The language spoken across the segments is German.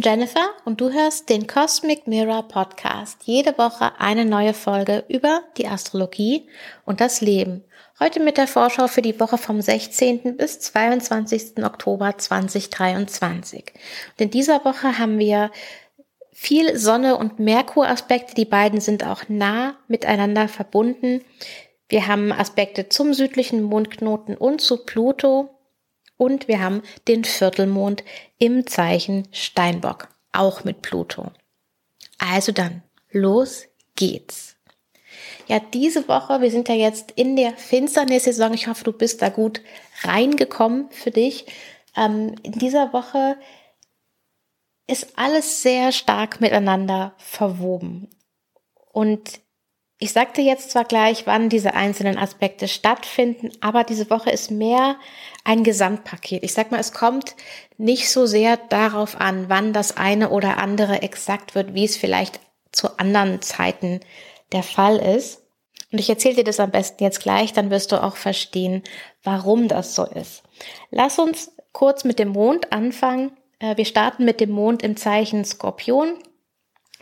Bin Jennifer und du hörst den Cosmic Mirror Podcast. Jede Woche eine neue Folge über die Astrologie und das Leben. Heute mit der Vorschau für die Woche vom 16. bis 22. Oktober 2023. Und in dieser Woche haben wir viel Sonne- und Merkur-Aspekte. Die beiden sind auch nah miteinander verbunden. Wir haben Aspekte zum südlichen Mondknoten und zu Pluto. Und wir haben den Viertelmond im Zeichen Steinbock, auch mit Pluto. Also dann, los geht's. Ja, diese Woche, wir sind ja jetzt in der Finsternis-Saison. Ich hoffe, du bist da gut reingekommen für dich. Ähm, in dieser Woche ist alles sehr stark miteinander verwoben. Und ich sagte jetzt zwar gleich, wann diese einzelnen Aspekte stattfinden, aber diese Woche ist mehr ein Gesamtpaket. Ich sag mal, es kommt nicht so sehr darauf an, wann das eine oder andere exakt wird, wie es vielleicht zu anderen Zeiten der Fall ist. Und ich erzähle dir das am besten jetzt gleich, dann wirst du auch verstehen, warum das so ist. Lass uns kurz mit dem Mond anfangen. Äh, wir starten mit dem Mond im Zeichen Skorpion.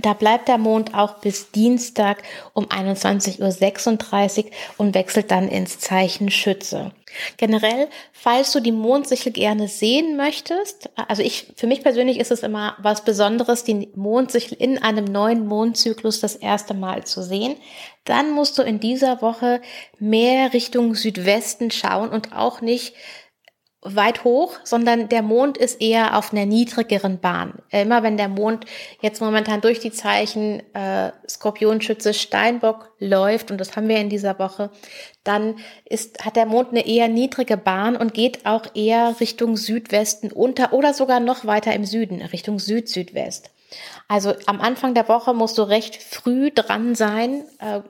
Da bleibt der Mond auch bis Dienstag um 21.36 Uhr und wechselt dann ins Zeichen Schütze. Generell, falls du die Mondsichel gerne sehen möchtest, also ich, für mich persönlich ist es immer was Besonderes, die Mondsichel in einem neuen Mondzyklus das erste Mal zu sehen, dann musst du in dieser Woche mehr Richtung Südwesten schauen und auch nicht weit hoch, sondern der Mond ist eher auf einer niedrigeren Bahn. Immer wenn der Mond jetzt momentan durch die Zeichen äh, Skorpion, Schütze, Steinbock läuft, und das haben wir in dieser Woche, dann ist, hat der Mond eine eher niedrige Bahn und geht auch eher Richtung Südwesten unter oder sogar noch weiter im Süden, Richtung Süd-Südwest. Also am Anfang der Woche musst du recht früh dran sein, äh,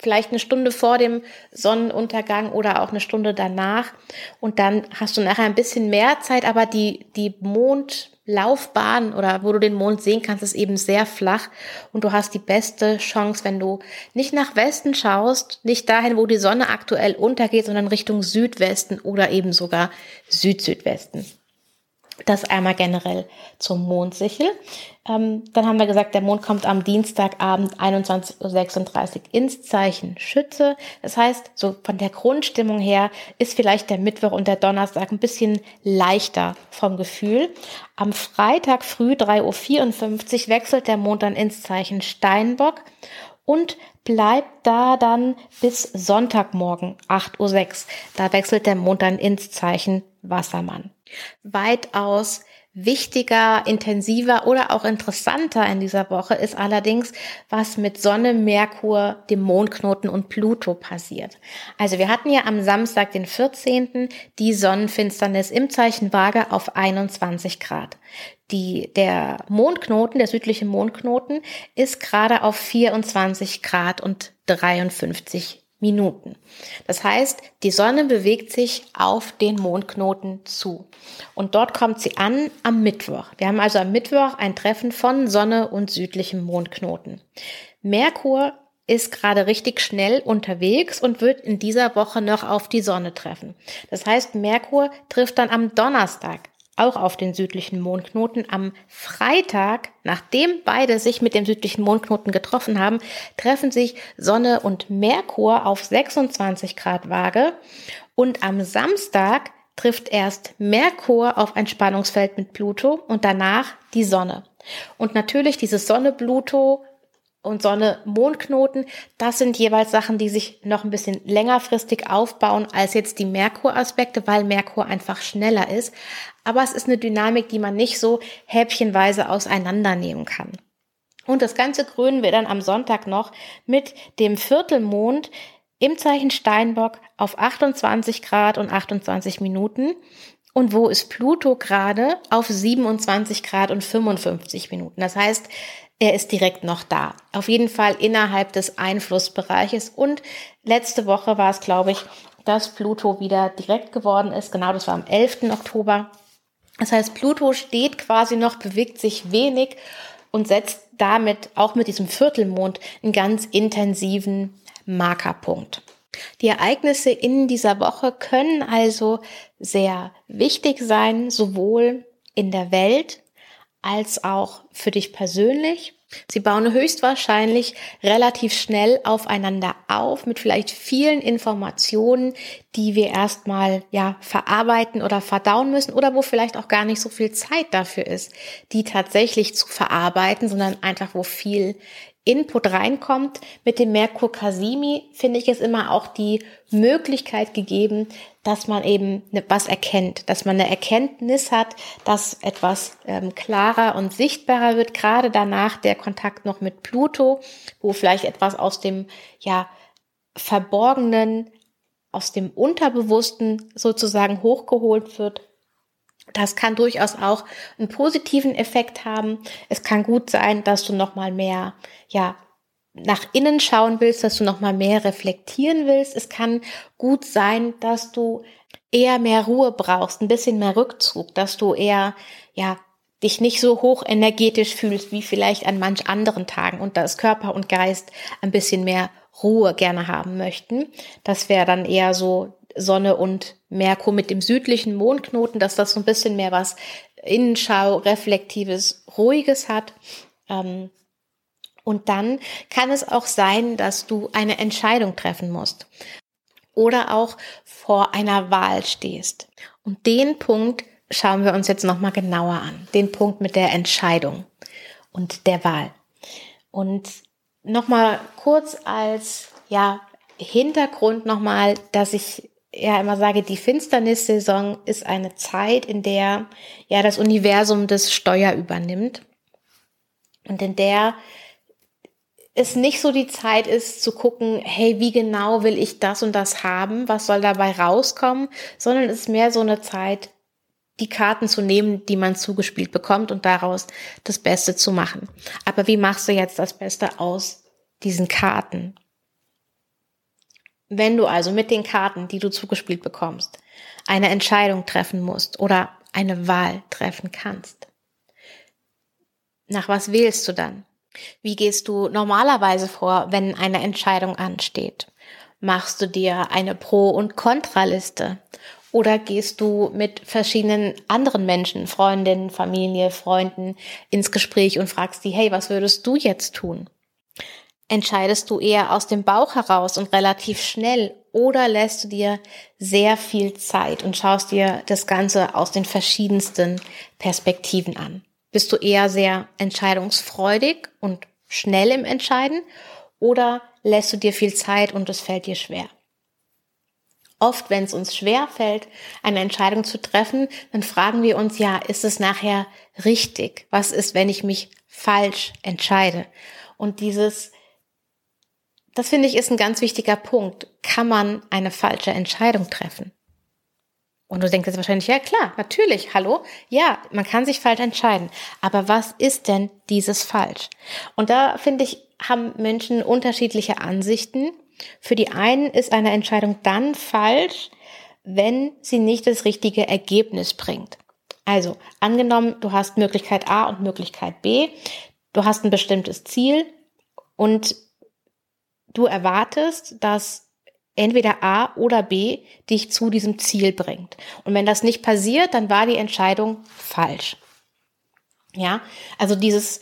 vielleicht eine Stunde vor dem Sonnenuntergang oder auch eine Stunde danach. Und dann hast du nachher ein bisschen mehr Zeit, aber die, die Mondlaufbahn oder wo du den Mond sehen kannst, ist eben sehr flach und du hast die beste Chance, wenn du nicht nach Westen schaust, nicht dahin, wo die Sonne aktuell untergeht, sondern Richtung Südwesten oder eben sogar Süd-Südwesten. Das einmal generell zum Mondsichel. Ähm, dann haben wir gesagt, der Mond kommt am Dienstagabend 21.36 Uhr ins Zeichen Schütze. Das heißt, so von der Grundstimmung her ist vielleicht der Mittwoch und der Donnerstag ein bisschen leichter vom Gefühl. Am Freitag früh 3.54 Uhr wechselt der Mond dann ins Zeichen Steinbock und bleibt da dann bis Sonntagmorgen 8.06 Uhr. Da wechselt der Mond dann ins Zeichen Wassermann. Weitaus wichtiger, intensiver oder auch interessanter in dieser Woche ist allerdings, was mit Sonne, Merkur, dem Mondknoten und Pluto passiert. Also wir hatten ja am Samstag, den 14., die Sonnenfinsternis im Zeichen Waage auf 21 Grad. Die, der Mondknoten, der südliche Mondknoten, ist gerade auf 24 Grad und 53 Minuten. Das heißt, die Sonne bewegt sich auf den Mondknoten zu. Und dort kommt sie an am Mittwoch. Wir haben also am Mittwoch ein Treffen von Sonne und südlichem Mondknoten. Merkur ist gerade richtig schnell unterwegs und wird in dieser Woche noch auf die Sonne treffen. Das heißt, Merkur trifft dann am Donnerstag auch auf den südlichen Mondknoten. Am Freitag, nachdem beide sich mit dem südlichen Mondknoten getroffen haben, treffen sich Sonne und Merkur auf 26 Grad Waage. Und am Samstag trifft erst Merkur auf ein Spannungsfeld mit Pluto und danach die Sonne. Und natürlich dieses Sonne-Pluto und Sonne-Mondknoten, das sind jeweils Sachen, die sich noch ein bisschen längerfristig aufbauen als jetzt die Merkur-Aspekte, weil Merkur einfach schneller ist. Aber es ist eine Dynamik, die man nicht so häppchenweise auseinandernehmen kann. Und das Ganze krönen wir dann am Sonntag noch mit dem Viertelmond im Zeichen Steinbock auf 28 Grad und 28 Minuten. Und wo ist Pluto gerade? Auf 27 Grad und 55 Minuten. Das heißt, er ist direkt noch da. Auf jeden Fall innerhalb des Einflussbereiches. Und letzte Woche war es, glaube ich, dass Pluto wieder direkt geworden ist. Genau, das war am 11. Oktober. Das heißt, Pluto steht quasi noch, bewegt sich wenig und setzt damit auch mit diesem Viertelmond einen ganz intensiven Markerpunkt. Die Ereignisse in dieser Woche können also sehr wichtig sein, sowohl in der Welt als auch für dich persönlich. Sie bauen höchstwahrscheinlich relativ schnell aufeinander auf mit vielleicht vielen Informationen, die wir erstmal ja verarbeiten oder verdauen müssen oder wo vielleicht auch gar nicht so viel Zeit dafür ist, die tatsächlich zu verarbeiten, sondern einfach wo viel Input reinkommt. Mit dem Merkur Kasimi finde ich es immer auch die Möglichkeit gegeben, dass man eben ne, was erkennt, dass man eine Erkenntnis hat, dass etwas ähm, klarer und sichtbarer wird, gerade danach der Kontakt noch mit Pluto, wo vielleicht etwas aus dem, ja, Verborgenen, aus dem Unterbewussten sozusagen hochgeholt wird das kann durchaus auch einen positiven Effekt haben. Es kann gut sein, dass du noch mal mehr, ja, nach innen schauen willst, dass du noch mal mehr reflektieren willst. Es kann gut sein, dass du eher mehr Ruhe brauchst, ein bisschen mehr Rückzug, dass du eher, ja, dich nicht so hoch energetisch fühlst wie vielleicht an manch anderen Tagen und dass Körper und Geist ein bisschen mehr Ruhe gerne haben möchten. Das wäre dann eher so Sonne und Merkur mit dem südlichen Mondknoten, dass das so ein bisschen mehr was Innenschau, reflektives, ruhiges hat. Ähm, und dann kann es auch sein, dass du eine Entscheidung treffen musst oder auch vor einer Wahl stehst. Und den Punkt schauen wir uns jetzt nochmal genauer an. Den Punkt mit der Entscheidung und der Wahl. Und nochmal kurz als, ja, Hintergrund nochmal, dass ich ja immer sage, die Finsternissaison ist eine Zeit, in der ja das Universum das Steuer übernimmt und in der es nicht so die Zeit ist zu gucken, hey, wie genau will ich das und das haben, was soll dabei rauskommen, sondern es ist mehr so eine Zeit, die Karten zu nehmen, die man zugespielt bekommt und daraus das Beste zu machen. Aber wie machst du jetzt das Beste aus diesen Karten? Wenn du also mit den Karten, die du zugespielt bekommst, eine Entscheidung treffen musst oder eine Wahl treffen kannst, nach was wählst du dann? Wie gehst du normalerweise vor, wenn eine Entscheidung ansteht? Machst du dir eine Pro- und Kontraliste? Oder gehst du mit verschiedenen anderen Menschen, Freundinnen, Familie, Freunden ins Gespräch und fragst die, hey, was würdest du jetzt tun? Entscheidest du eher aus dem Bauch heraus und relativ schnell oder lässt du dir sehr viel Zeit und schaust dir das Ganze aus den verschiedensten Perspektiven an? Bist du eher sehr entscheidungsfreudig und schnell im Entscheiden oder lässt du dir viel Zeit und es fällt dir schwer? Oft, wenn es uns schwer fällt, eine Entscheidung zu treffen, dann fragen wir uns, ja, ist es nachher richtig? Was ist, wenn ich mich falsch entscheide? Und dieses das finde ich ist ein ganz wichtiger Punkt. Kann man eine falsche Entscheidung treffen? Und du denkst jetzt wahrscheinlich, ja klar, natürlich, hallo, ja, man kann sich falsch entscheiden. Aber was ist denn dieses falsch? Und da finde ich, haben Menschen unterschiedliche Ansichten. Für die einen ist eine Entscheidung dann falsch, wenn sie nicht das richtige Ergebnis bringt. Also, angenommen, du hast Möglichkeit A und Möglichkeit B, du hast ein bestimmtes Ziel und du erwartest, dass entweder A oder B dich zu diesem Ziel bringt. Und wenn das nicht passiert, dann war die Entscheidung falsch. Ja, also dieses,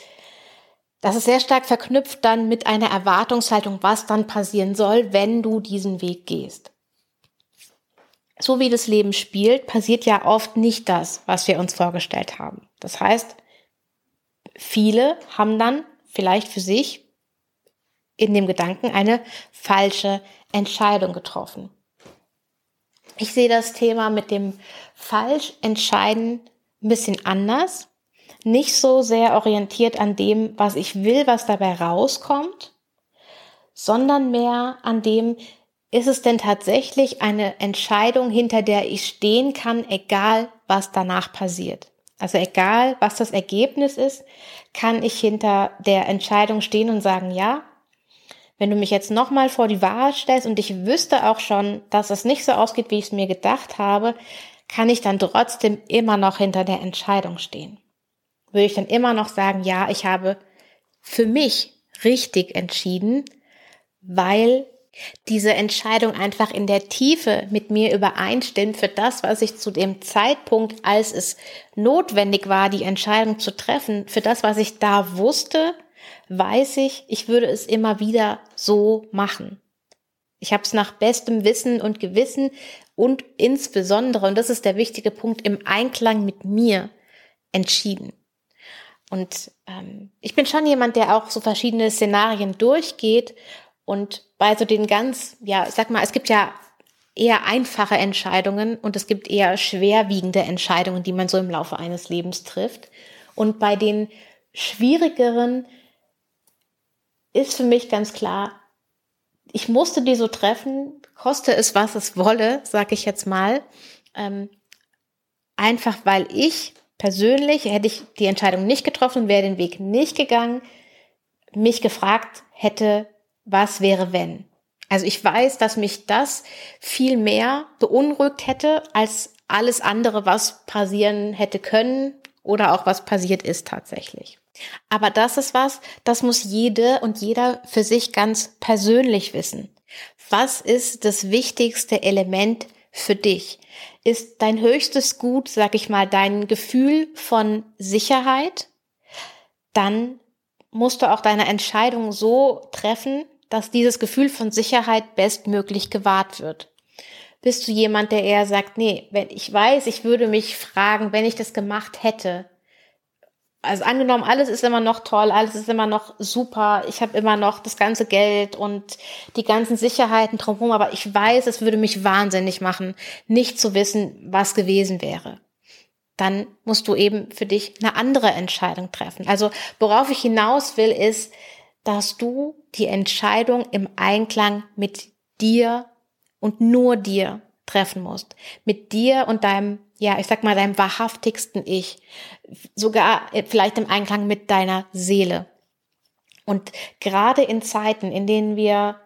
das ist sehr stark verknüpft dann mit einer Erwartungshaltung, was dann passieren soll, wenn du diesen Weg gehst. So wie das Leben spielt, passiert ja oft nicht das, was wir uns vorgestellt haben. Das heißt, viele haben dann vielleicht für sich in dem Gedanken eine falsche Entscheidung getroffen. Ich sehe das Thema mit dem falsch entscheiden ein bisschen anders, nicht so sehr orientiert an dem, was ich will, was dabei rauskommt, sondern mehr an dem, ist es denn tatsächlich eine Entscheidung, hinter der ich stehen kann, egal was danach passiert. Also egal, was das Ergebnis ist, kann ich hinter der Entscheidung stehen und sagen, ja, wenn du mich jetzt nochmal vor die Wahl stellst und ich wüsste auch schon, dass es nicht so ausgeht, wie ich es mir gedacht habe, kann ich dann trotzdem immer noch hinter der Entscheidung stehen. Würde ich dann immer noch sagen, ja, ich habe für mich richtig entschieden, weil diese Entscheidung einfach in der Tiefe mit mir übereinstimmt für das, was ich zu dem Zeitpunkt, als es notwendig war, die Entscheidung zu treffen, für das, was ich da wusste, weiß ich, ich würde es immer wieder so machen. Ich habe es nach bestem Wissen und Gewissen und insbesondere, und das ist der wichtige Punkt, im Einklang mit mir entschieden. Und ähm, ich bin schon jemand, der auch so verschiedene Szenarien durchgeht und bei so den ganz, ja, sag mal, es gibt ja eher einfache Entscheidungen und es gibt eher schwerwiegende Entscheidungen, die man so im Laufe eines Lebens trifft. Und bei den schwierigeren ist für mich ganz klar, ich musste die so treffen, koste es, was es wolle, sag ich jetzt mal. Ähm, einfach weil ich persönlich, hätte ich die Entscheidung nicht getroffen wäre den Weg nicht gegangen, mich gefragt hätte, was wäre wenn? Also ich weiß, dass mich das viel mehr beunruhigt hätte als alles andere, was passieren hätte können oder auch was passiert ist tatsächlich. Aber das ist was, das muss jede und jeder für sich ganz persönlich wissen. Was ist das wichtigste Element für dich? Ist dein höchstes Gut, sag ich mal, dein Gefühl von Sicherheit? Dann musst du auch deine Entscheidung so treffen, dass dieses Gefühl von Sicherheit bestmöglich gewahrt wird. Bist du jemand, der eher sagt, nee, wenn ich weiß, ich würde mich fragen, wenn ich das gemacht hätte, also angenommen, alles ist immer noch toll, alles ist immer noch super, ich habe immer noch das ganze Geld und die ganzen Sicherheiten drumherum, aber ich weiß, es würde mich wahnsinnig machen, nicht zu wissen, was gewesen wäre. Dann musst du eben für dich eine andere Entscheidung treffen. Also worauf ich hinaus will, ist, dass du die Entscheidung im Einklang mit dir und nur dir treffen musst. Mit dir und deinem ja, ich sag mal, deinem wahrhaftigsten Ich, sogar äh, vielleicht im Einklang mit deiner Seele. Und gerade in Zeiten, in denen wir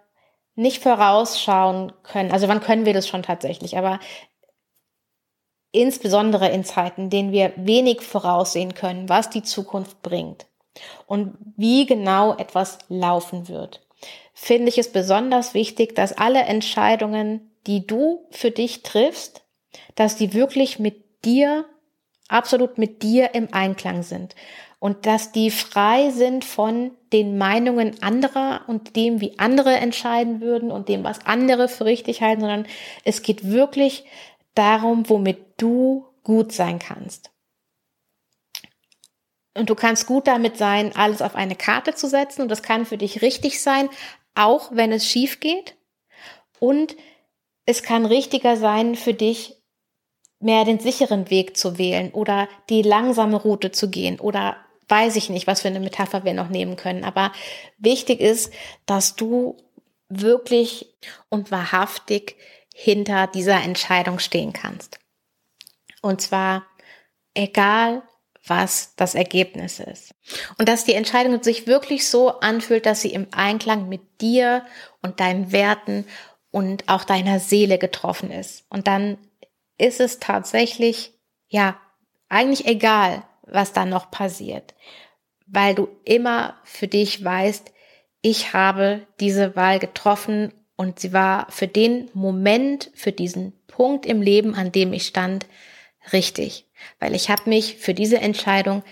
nicht vorausschauen können, also wann können wir das schon tatsächlich, aber insbesondere in Zeiten, in denen wir wenig voraussehen können, was die Zukunft bringt und wie genau etwas laufen wird, finde ich es besonders wichtig, dass alle Entscheidungen, die du für dich triffst, dass die wirklich mit dir, absolut mit dir im Einklang sind und dass die frei sind von den Meinungen anderer und dem, wie andere entscheiden würden und dem, was andere für richtig halten, sondern es geht wirklich darum, womit du gut sein kannst. Und du kannst gut damit sein, alles auf eine Karte zu setzen und das kann für dich richtig sein, auch wenn es schief geht. Und es kann richtiger sein für dich, mehr den sicheren Weg zu wählen oder die langsame Route zu gehen oder weiß ich nicht, was für eine Metapher wir noch nehmen können. Aber wichtig ist, dass du wirklich und wahrhaftig hinter dieser Entscheidung stehen kannst. Und zwar egal, was das Ergebnis ist. Und dass die Entscheidung sich wirklich so anfühlt, dass sie im Einklang mit dir und deinen Werten und auch deiner Seele getroffen ist. Und dann ist es tatsächlich, ja, eigentlich egal, was da noch passiert, weil du immer für dich weißt, ich habe diese Wahl getroffen und sie war für den Moment, für diesen Punkt im Leben, an dem ich stand, richtig, weil ich habe mich für diese Entscheidung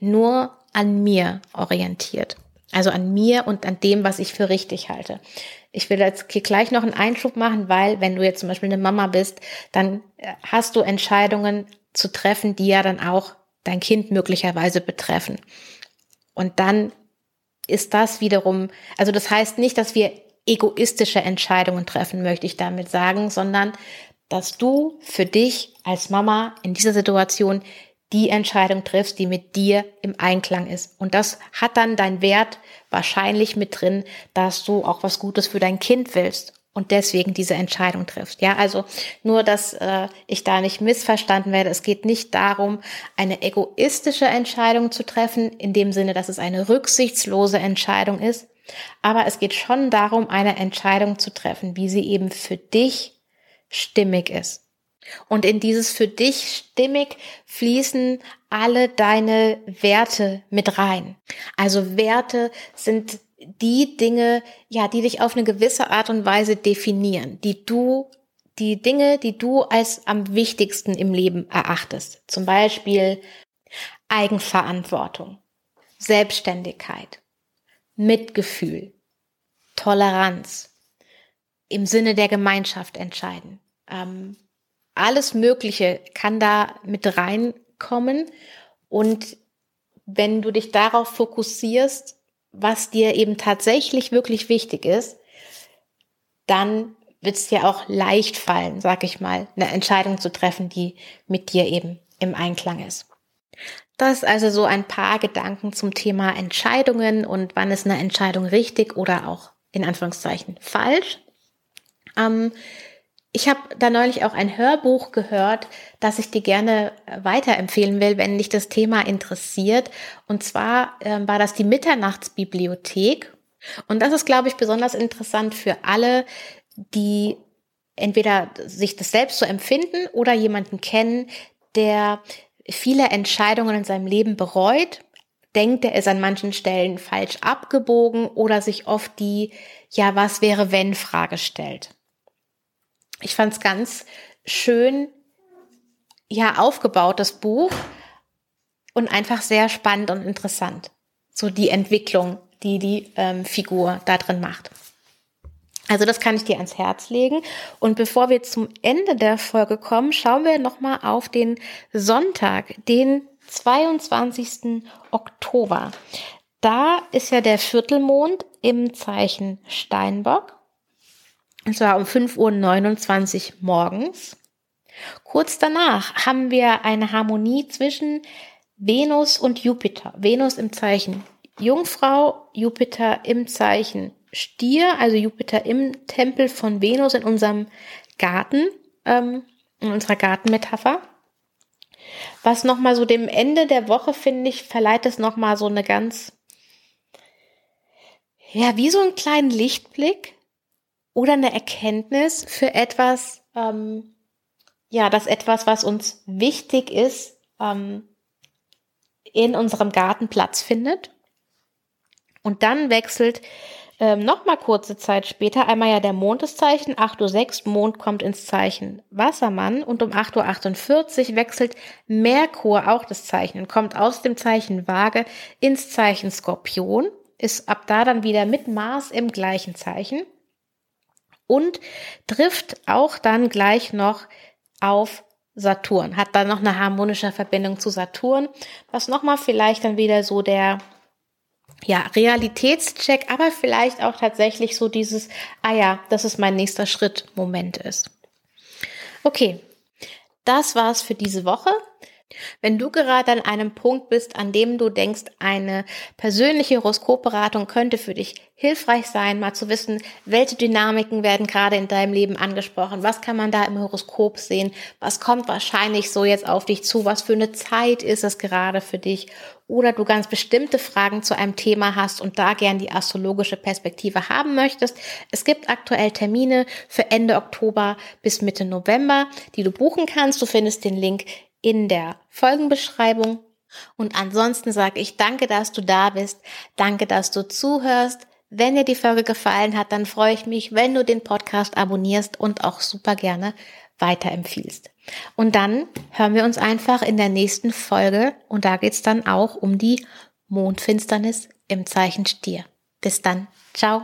nur an mir orientiert. Also an mir und an dem, was ich für richtig halte. Ich will jetzt gleich noch einen Einschub machen, weil wenn du jetzt zum Beispiel eine Mama bist, dann äh, hast du Entscheidungen zu treffen, die ja dann auch dein Kind möglicherweise betreffen. Und dann ist das wiederum, also das heißt nicht, dass wir egoistische Entscheidungen treffen, möchte ich damit sagen, sondern dass du für dich als Mama in dieser Situation die Entscheidung triffst, die mit dir im Einklang ist. Und das hat dann dein Wert wahrscheinlich mit drin, dass du auch was Gutes für dein Kind willst und deswegen diese Entscheidung triffst. Ja, also nur, dass äh, ich da nicht missverstanden werde. Es geht nicht darum, eine egoistische Entscheidung zu treffen, in dem Sinne, dass es eine rücksichtslose Entscheidung ist. Aber es geht schon darum, eine Entscheidung zu treffen, wie sie eben für dich stimmig ist. Und in dieses für dich stimmig fließen alle deine Werte mit rein. Also Werte sind die Dinge, ja, die dich auf eine gewisse Art und Weise definieren, die du, die Dinge, die du als am wichtigsten im Leben erachtest. Zum Beispiel Eigenverantwortung, Selbstständigkeit, Mitgefühl, Toleranz, im Sinne der Gemeinschaft entscheiden. Ähm, alles Mögliche kann da mit reinkommen und wenn du dich darauf fokussierst, was dir eben tatsächlich wirklich wichtig ist, dann wird es dir auch leicht fallen, sag ich mal, eine Entscheidung zu treffen, die mit dir eben im Einklang ist. Das also so ein paar Gedanken zum Thema Entscheidungen und wann ist eine Entscheidung richtig oder auch in Anführungszeichen falsch. Ähm, ich habe da neulich auch ein Hörbuch gehört, das ich dir gerne äh, weiterempfehlen will, wenn dich das Thema interessiert. Und zwar äh, war das die Mitternachtsbibliothek. Und das ist, glaube ich, besonders interessant für alle, die entweder sich das selbst so empfinden oder jemanden kennen, der viele Entscheidungen in seinem Leben bereut, denkt, er ist an manchen Stellen falsch abgebogen oder sich oft die, ja, was wäre wenn Frage stellt ich fand es ganz schön, ja, aufgebaut, das Buch. Und einfach sehr spannend und interessant. So die Entwicklung, die die ähm, Figur da drin macht. Also das kann ich dir ans Herz legen. Und bevor wir zum Ende der Folge kommen, schauen wir nochmal auf den Sonntag, den 22. Oktober. Da ist ja der Viertelmond im Zeichen Steinbock. Und zwar um 5.29 Uhr morgens. Kurz danach haben wir eine Harmonie zwischen Venus und Jupiter. Venus im Zeichen Jungfrau, Jupiter im Zeichen Stier, also Jupiter im Tempel von Venus in unserem Garten, ähm, in unserer Gartenmetapher. Was nochmal so dem Ende der Woche, finde ich, verleiht es nochmal so eine ganz, ja, wie so einen kleinen Lichtblick oder eine Erkenntnis für etwas, ähm, ja, das etwas, was uns wichtig ist, ähm, in unserem Garten Platz findet. Und dann wechselt ähm, noch mal kurze Zeit später einmal ja der Mondeszeichen, 8.06 Uhr, Mond kommt ins Zeichen Wassermann. Und um 8.48 Uhr wechselt Merkur auch das Zeichen und kommt aus dem Zeichen Waage ins Zeichen Skorpion, ist ab da dann wieder mit Mars im gleichen Zeichen und trifft auch dann gleich noch auf Saturn, hat dann noch eine harmonische Verbindung zu Saturn, was nochmal vielleicht dann wieder so der ja, Realitätscheck, aber vielleicht auch tatsächlich so dieses, ah ja, das ist mein nächster Schritt Moment ist. Okay, das war's für diese Woche. Wenn du gerade an einem Punkt bist, an dem du denkst, eine persönliche Horoskopberatung könnte für dich hilfreich sein, mal zu wissen, welche Dynamiken werden gerade in deinem Leben angesprochen, was kann man da im Horoskop sehen, was kommt wahrscheinlich so jetzt auf dich zu, was für eine Zeit ist es gerade für dich oder du ganz bestimmte Fragen zu einem Thema hast und da gern die astrologische Perspektive haben möchtest. Es gibt aktuell Termine für Ende Oktober bis Mitte November, die du buchen kannst. Du findest den Link in der Folgenbeschreibung. Und ansonsten sage ich danke, dass du da bist. Danke, dass du zuhörst. Wenn dir die Folge gefallen hat, dann freue ich mich, wenn du den Podcast abonnierst und auch super gerne weiterempfiehlst. Und dann hören wir uns einfach in der nächsten Folge und da geht's dann auch um die Mondfinsternis im Zeichen Stier. Bis dann. Ciao.